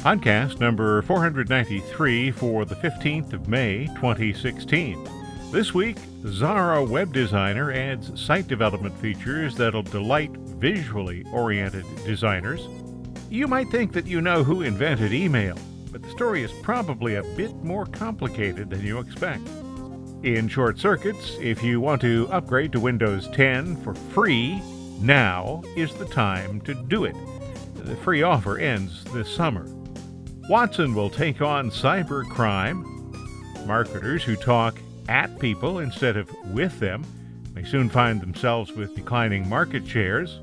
Podcast number 493 for the 15th of May 2016. This week, Xara web designer adds site development features that'll delight visually oriented designers. You might think that you know who invented email, but the story is probably a bit more complicated than you expect. In short circuits, if you want to upgrade to Windows 10 for free, now is the time to do it. The free offer ends this summer. Watson will take on cybercrime. Marketers who talk at people instead of with them may soon find themselves with declining market shares.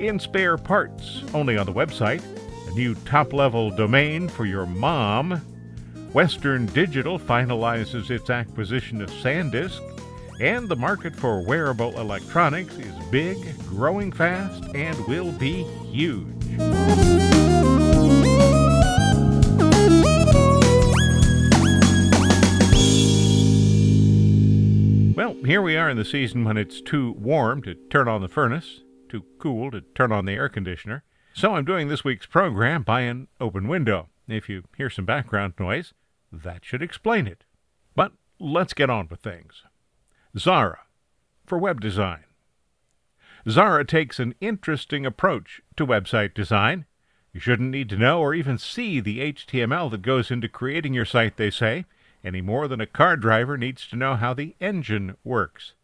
In spare parts, only on the website, a new top level domain for your mom. Western Digital finalizes its acquisition of SanDisk, and the market for wearable electronics is big, growing fast, and will be huge. Here we are in the season when it's too warm to turn on the furnace, too cool to turn on the air conditioner. So I'm doing this week's program by an open window. If you hear some background noise, that should explain it. But let's get on with things. Xara for web design. Xara takes an interesting approach to website design. You shouldn't need to know or even see the HTML that goes into creating your site, they say any more than a car driver needs to know how the engine works.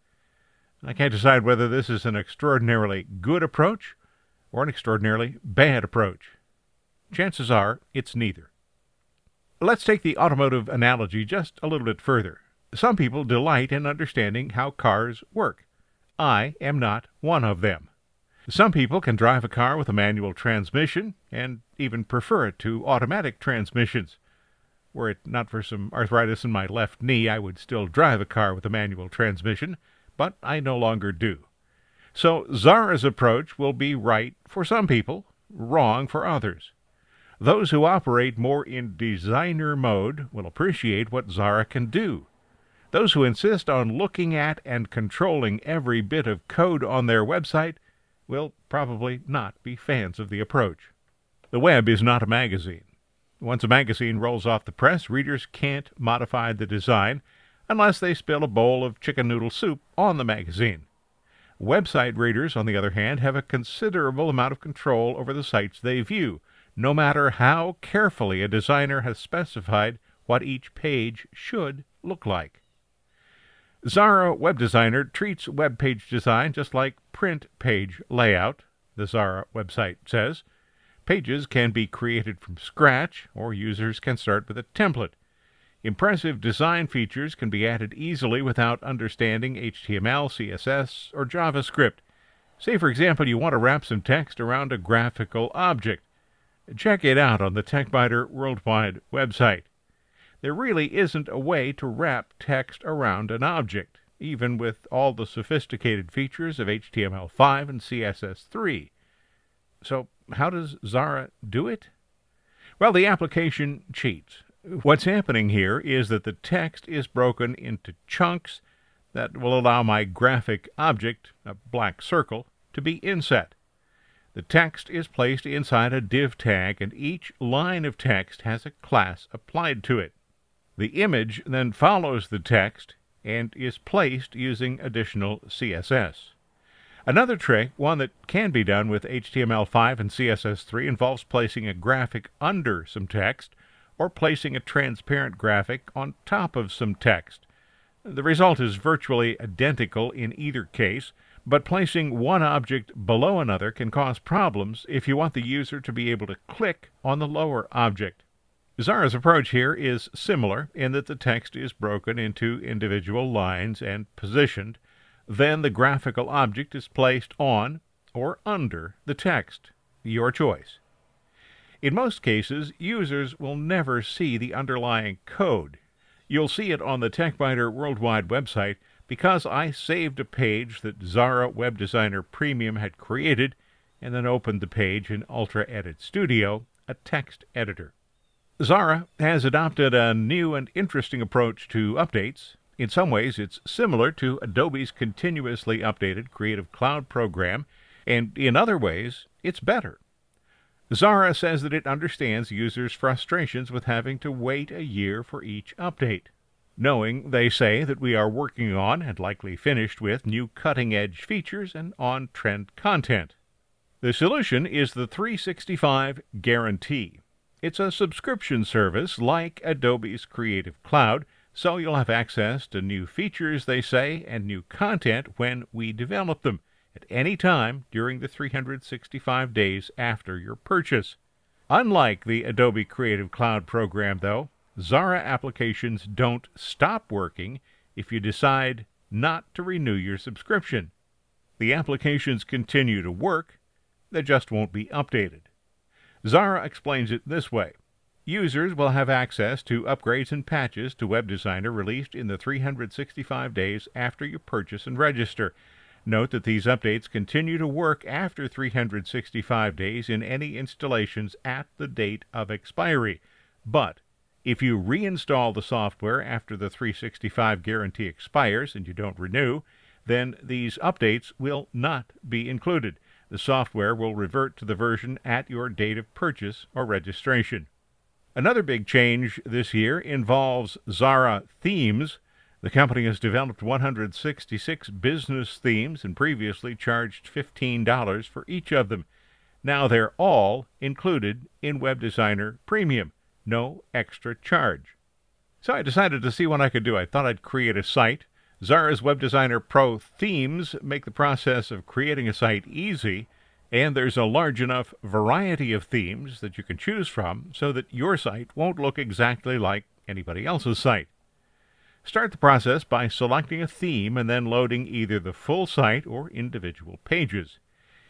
I can't decide whether this is an extraordinarily good approach or an extraordinarily bad approach. Chances are it's neither. Let's take the automotive analogy just a little bit further. Some people delight in understanding how cars work. I am not one of them. Some people can drive a car with a manual transmission and even prefer it to automatic transmissions. Were it not for some arthritis in my left knee, I would still drive a car with a manual transmission, but I no longer do. So Xara's approach will be right for some people, wrong for others. Those who operate more in designer mode will appreciate what Xara can do. Those who insist on looking at and controlling every bit of code on their website will probably not be fans of the approach. The web is not a magazine. Once a magazine rolls off the press, readers can't modify the design unless they spill a bowl of chicken noodle soup on the magazine. Website readers, on the other hand, have a considerable amount of control over the sites they view, no matter how carefully a designer has specified what each page should look like. Xara Web Designer treats web page design just like print page layout, the Xara website says. Pages can be created from scratch, or users can start with a template. Impressive design features can be added easily without understanding HTML, CSS, or JavaScript. Say, for example, you want to wrap some text around a graphical object. Check it out on the TechByter Worldwide website. There really isn't a way to wrap text around an object, even with all the sophisticated features of HTML5 and CSS3. So, how does Xara do it? Well, the application cheats. What's happening here is that the text is broken into chunks that will allow my graphic object, a black circle, to be inset. The text is placed inside a div tag, and each line of text has a class applied to it. The image then follows the text and is placed using additional CSS. Another trick, one that can be done with HTML5 and CSS3, involves placing a graphic under some text or placing a transparent graphic on top of some text. The result is virtually identical in either case, but placing one object below another can cause problems if you want the user to be able to click on the lower object. Xara's approach here is similar in that the text is broken into individual lines and positioned then the graphical object is placed on or under the text, your choice. In most cases, users will never see the underlying code. You'll see it on the TechByter Worldwide website because I saved a page that Xara Web Designer Premium had created and then opened the page in Ultra Edit Studio, a text editor. Xara has adopted a new and interesting approach to updates. In some ways, it's similar to Adobe's continuously updated Creative Cloud program, and in other ways, it's better. Xara says that it understands users' frustrations with having to wait a year for each update. Knowing, they say, that we are working on and likely finished with new cutting edge features and on trend content. The solution is the 365 Guarantee. It's a subscription service like Adobe's Creative Cloud, so you'll have access to new features, they say, and new content when we develop them at any time during the 365 days after your purchase. Unlike the Adobe Creative Cloud program, though, Xara applications don't stop working if you decide not to renew your subscription. The applications continue to work, they just won't be updated. Xara explains it this way. Users will have access to upgrades and patches to Web Designer released in the 365 days after you purchase and register. Note that these updates continue to work after 365 days in any installations at the date of expiry. But if you reinstall the software after the 365 guarantee expires and you don't renew, then these updates will not be included. The software will revert to the version at your date of purchase or registration. Another big change this year involves Xara Themes. The company has developed 166 business themes and previously charged $15 for each of them. Now they're all included in Web Designer Premium, no extra charge. So I decided to see what I could do. I thought I'd create a site. Xara's Web Designer Pro themes make the process of creating a site easy and there's a large enough variety of themes that you can choose from so that your site won't look exactly like anybody else's site. Start the process by selecting a theme and then loading either the full site or individual pages.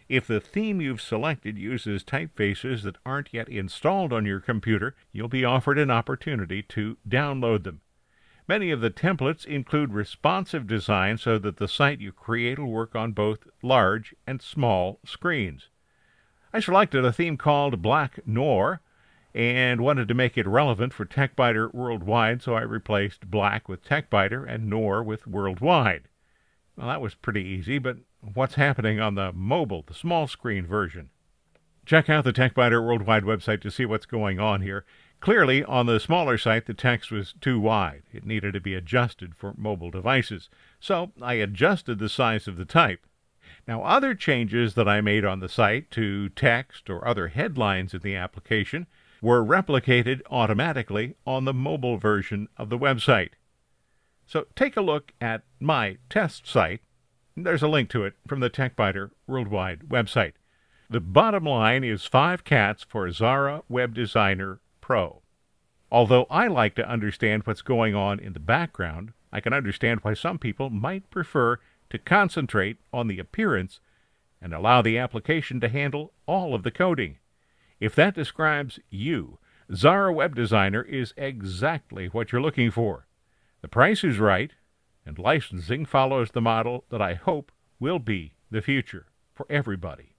If the theme you've selected uses typefaces that aren't yet installed on your computer, you'll be offered an opportunity to download them. Many of the templates include responsive design so that the site you create will work on both large and small screens. I selected a theme called Black Noir and wanted to make it relevant for TechByter Worldwide, so I replaced Black with TechByter and Noir with Worldwide. Well, that was pretty easy, but what's happening on the mobile, the small screen version? Check out the TechByter Worldwide website to see what's going on here. Clearly, on the smaller site, the text was too wide. It needed to be adjusted for mobile devices. So I adjusted the size of the type. Now, other changes that I made on the site to text or other headlines in the application were replicated automatically on the mobile version of the website. So take a look at my test site. There's a link to it from the TechByter Worldwide website. The bottom line is five cats for Xara Web Designer Pro. Although I like to understand what's going on in the background, I can understand why some people might prefer to concentrate on the appearance and allow the application to handle all of the coding. If that describes you, Xara Web Designer is exactly what you're looking for. The price is right, and licensing follows the model that I hope will be the future for everybody.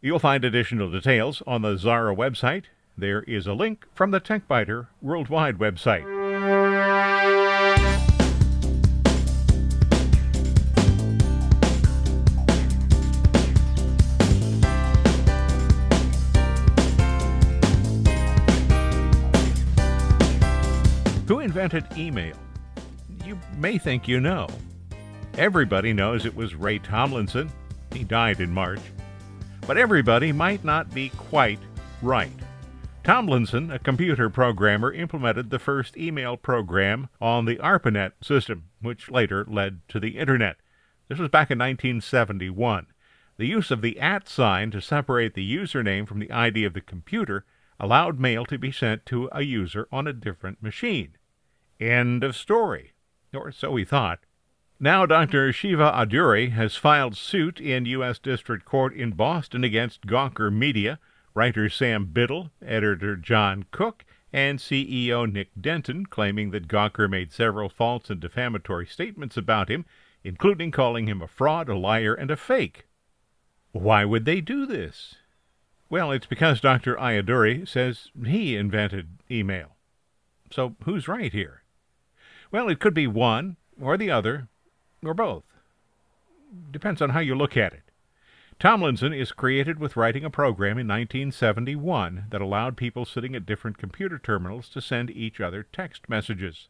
You'll find additional details on the Xara website there is a link from the TechByter Worldwide website. Who invented email? You may think you know. Everybody knows it was Ray Tomlinson. He died in March. But everybody might not be quite right. Tomlinson, a computer programmer, implemented the first email program on the ARPANET system, which later led to the Internet. This was back in 1971. The use of the at sign to separate the username from the ID of the computer allowed mail to be sent to a user on a different machine. End of story. Or so he thought. Now, Dr. Shiva Ayyadurai has filed suit in U.S. District Court in Boston against Gawker Media Writer Sam Biddle, editor John Cook, and CEO Nick Denton claiming that Gawker made several false and defamatory statements about him, including calling him a fraud, a liar, and a fake. Why would they do this? Well, it's because Dr. Ayyadurai says he invented email. So who's right here? Well, it could be one or the other or both. Depends on how you look at it. Tomlinson is created with writing a program in 1971 that allowed people sitting at different computer terminals to send each other text messages.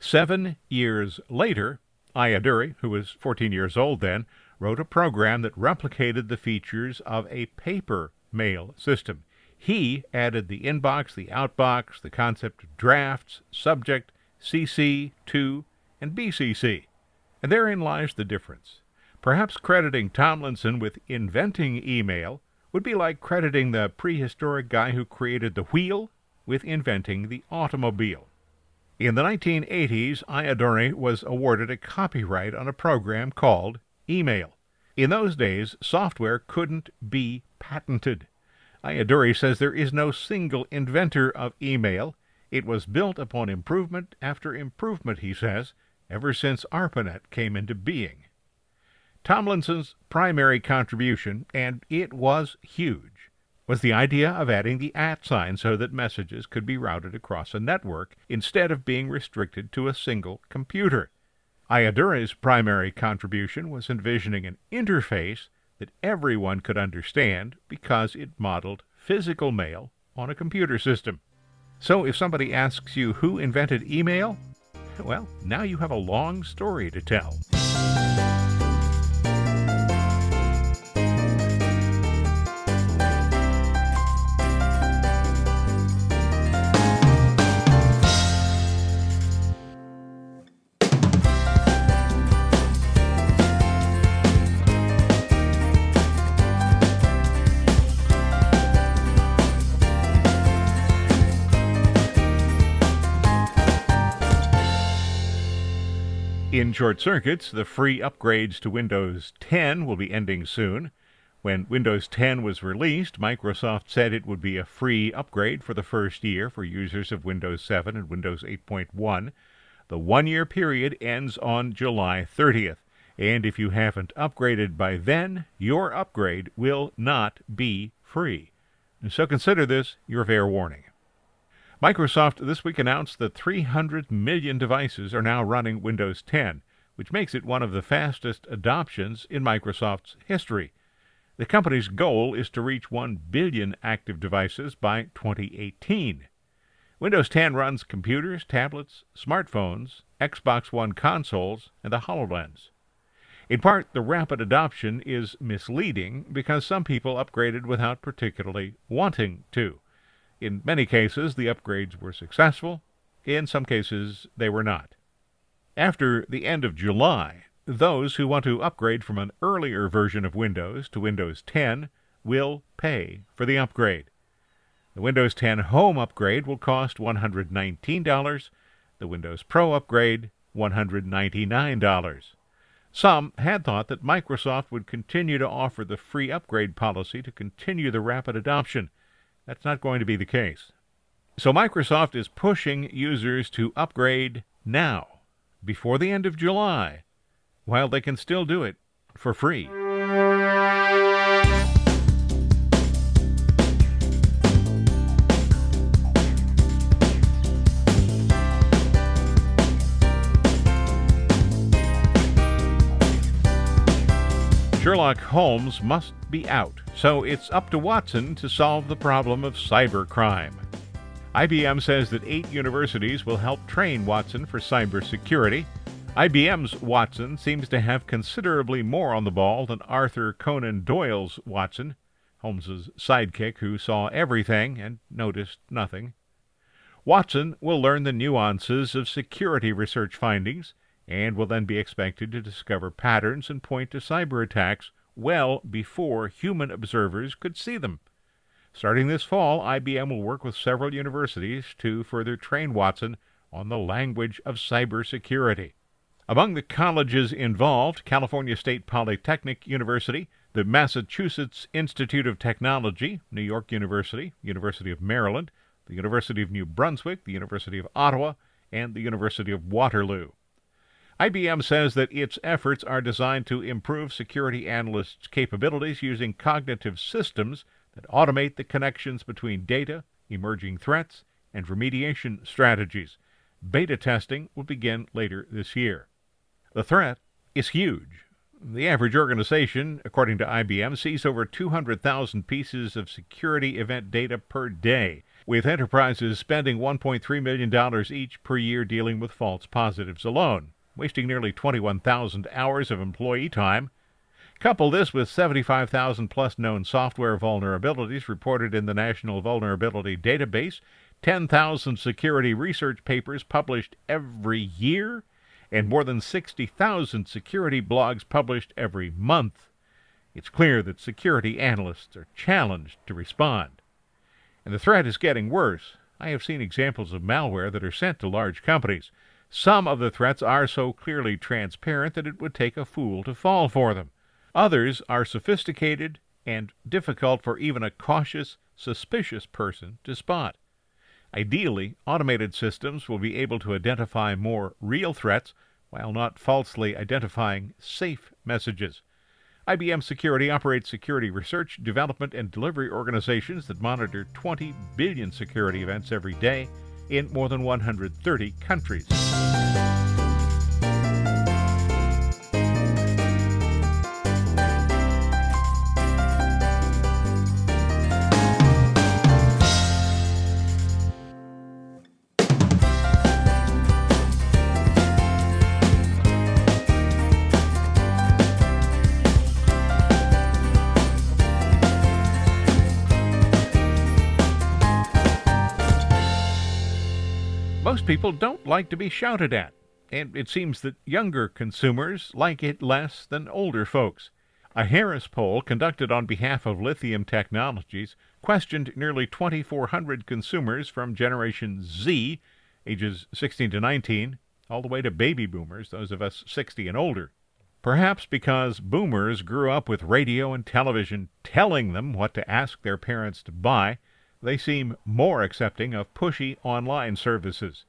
Seven years later, Ayyadurai, who was 14 years old then, wrote a program that replicated the features of a paper mail system. He added the inbox, the outbox, the concept of drafts, subject, CC, to, and BCC. And therein lies the difference. Perhaps crediting Tomlinson with inventing email would be like crediting the prehistoric guy who created the wheel with inventing the automobile. In the 1980s, Ayyadurai was awarded a copyright on a program called Email. In those days, software couldn't be patented. Ayyadurai says there is no single inventor of email. It was built upon improvement after improvement, he says, ever since ARPANET came into being. Tomlinson's primary contribution, and it was huge, was the idea of adding the at sign so that messages could be routed across a network instead of being restricted to a single computer. Ayyadurai's primary contribution was envisioning an interface that everyone could understand because it modeled physical mail on a computer system. So if somebody asks you who invented email, well, now you have a long story to tell. In short circuits, the free upgrades to Windows 10 will be ending soon. When Windows 10 was released, Microsoft said it would be a free upgrade for the first year for users of Windows 7 and Windows 8.1. The one year period ends on July 30th, and if you haven't upgraded by then, your upgrade will not be free. So consider this your fair warning. Microsoft this week announced that 300 million devices are now running Windows 10, which makes it one of the fastest adoptions in Microsoft's history. The company's goal is to reach 1 billion active devices by 2018. Windows 10 runs computers, tablets, smartphones, Xbox One consoles, and the HoloLens. In part, the rapid adoption is misleading because some people upgraded without particularly wanting to. In many cases, the upgrades were successful. In some cases, they were not. After the end of July, those who want to upgrade from an earlier version of Windows to Windows 10 will pay for the upgrade. The Windows 10 Home upgrade will cost $119, the Windows Pro upgrade $199. Some had thought that Microsoft would continue to offer the free upgrade policy to continue the rapid adoption. That's not going to be the case. So Microsoft is pushing users to upgrade now, before the end of July, while they can still do it for free. Sherlock Holmes must be out, so it's up to Watson to solve the problem of cybercrime. IBM says that eight universities will help train Watson for cybersecurity. IBM's Watson seems to have considerably more on the ball than Arthur Conan Doyle's Watson, Holmes's sidekick who saw everything and noticed nothing. Watson will learn the nuances of security research findings and will then be expected to discover patterns and point to cyber attacks well before human observers could see them. Starting this fall, IBM will work with several universities to further train Watson on the language of cybersecurity. Among the colleges involved, California State Polytechnic University, the Massachusetts Institute of Technology, New York University, University of Maryland, the University of New Brunswick, the University of Ottawa, and the University of Waterloo. IBM says that its efforts are designed to improve security analysts' capabilities using cognitive systems that automate the connections between data, emerging threats, and remediation strategies. Beta testing will begin later this year. The threat is huge. The average organization, according to IBM, sees over 200,000 pieces of security event data per day, with enterprises spending $1.3 million each per year dealing with false positives alone, wasting nearly 21,000 hours of employee time. Couple this with 75,000 plus known software vulnerabilities reported in the National Vulnerability Database, 10,000 security research papers published every year, and more than 60,000 security blogs published every month, it's clear that security analysts are challenged to respond. And the threat is getting worse. I have seen examples of malware that are sent to large companies. Some of the threats are so clearly transparent that it would take a fool to fall for them. Others are sophisticated and difficult for even a cautious, suspicious person to spot. Ideally, automated systems will be able to identify more real threats while not falsely identifying safe messages. IBM Security operates security research, development, and delivery organizations that monitor 20 billion security events every day in more than 130 countries. Most people don't like to be shouted at, and it seems that younger consumers like it less than older folks. A Harris poll conducted on behalf of Lithium Technologies questioned nearly 2,400 consumers from Generation Z, ages 16 to 19, all the way to baby boomers, those of us 60 and older. Perhaps because boomers grew up with radio and television telling them what to ask their parents to buy, they seem more accepting of pushy online services.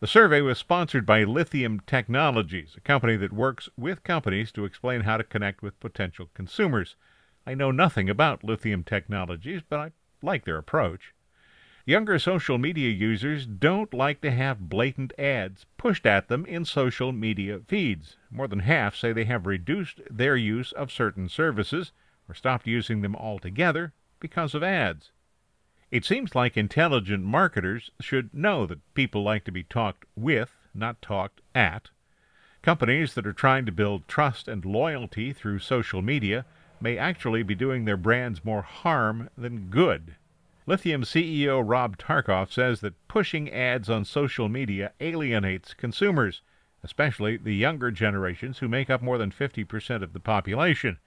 The survey was sponsored by Lithium Technologies, a company that works with companies to explain how to connect with potential consumers. I know nothing about Lithium Technologies, but I like their approach. Younger social media users don't like to have blatant ads pushed at them in social media feeds. More than half say they have reduced their use of certain services or stopped using them altogether because of ads. It seems like intelligent marketers should know that people like to be talked with, not talked at. Companies that are trying to build trust and loyalty through social media may actually be doing their brands more harm than good. Lithium CEO Rob Tarkoff says that pushing ads on social media alienates consumers, especially the younger generations who make up more than 50% of the population.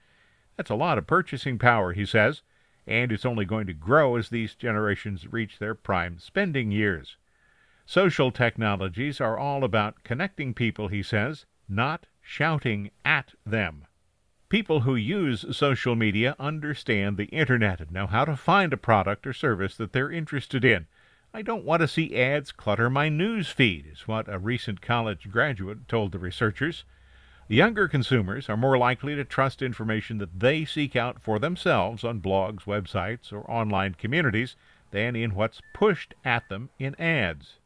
That's a lot of purchasing power, he says and it's only going to grow as these generations reach their prime spending years. Social technologies are all about connecting people, he says, not shouting at them. People who use social media understand the internet and know how to find a product or service that they're interested in. I don't want to see ads clutter my news feed, is what a recent college graduate told the researchers. Younger consumers are more likely to trust information that they seek out for themselves on blogs, websites, or online communities than in what's pushed at them in ads.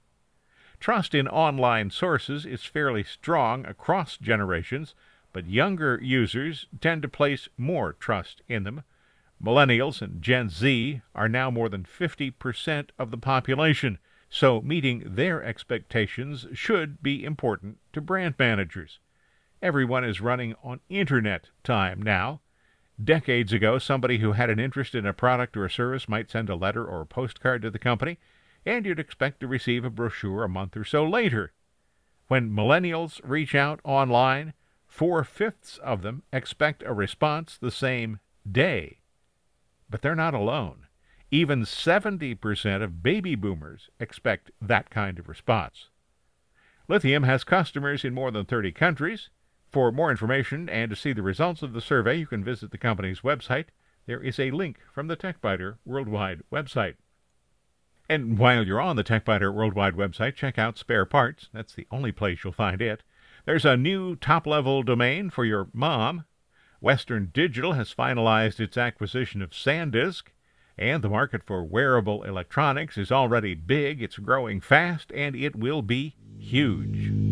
Trust in online sources is fairly strong across generations, but younger users tend to place more trust in them. Millennials and Gen Z are now more than 50% of the population, so meeting their expectations should be important to brand managers. Everyone is running on internet time now. Decades ago, somebody who had an interest in a product or a service might send a letter or a postcard to the company, and you'd expect to receive a brochure a month or so later. When millennials reach out online, four fifths of them expect a response the same day. But they're not alone. Even 70% of baby boomers expect that kind of response. Lithium has customers in more than 30 countries. For more information and to see the results of the survey, you can visit the company's website. There is a link from the TechByter Worldwide website. And while you're on the TechByter Worldwide website, check out Spare Parts. That's the only place you'll find it. There's a new top level domain for your mom. Western Digital has finalized its acquisition of SanDisk. And the market for wearable electronics is already big, it's growing fast, and it will be huge.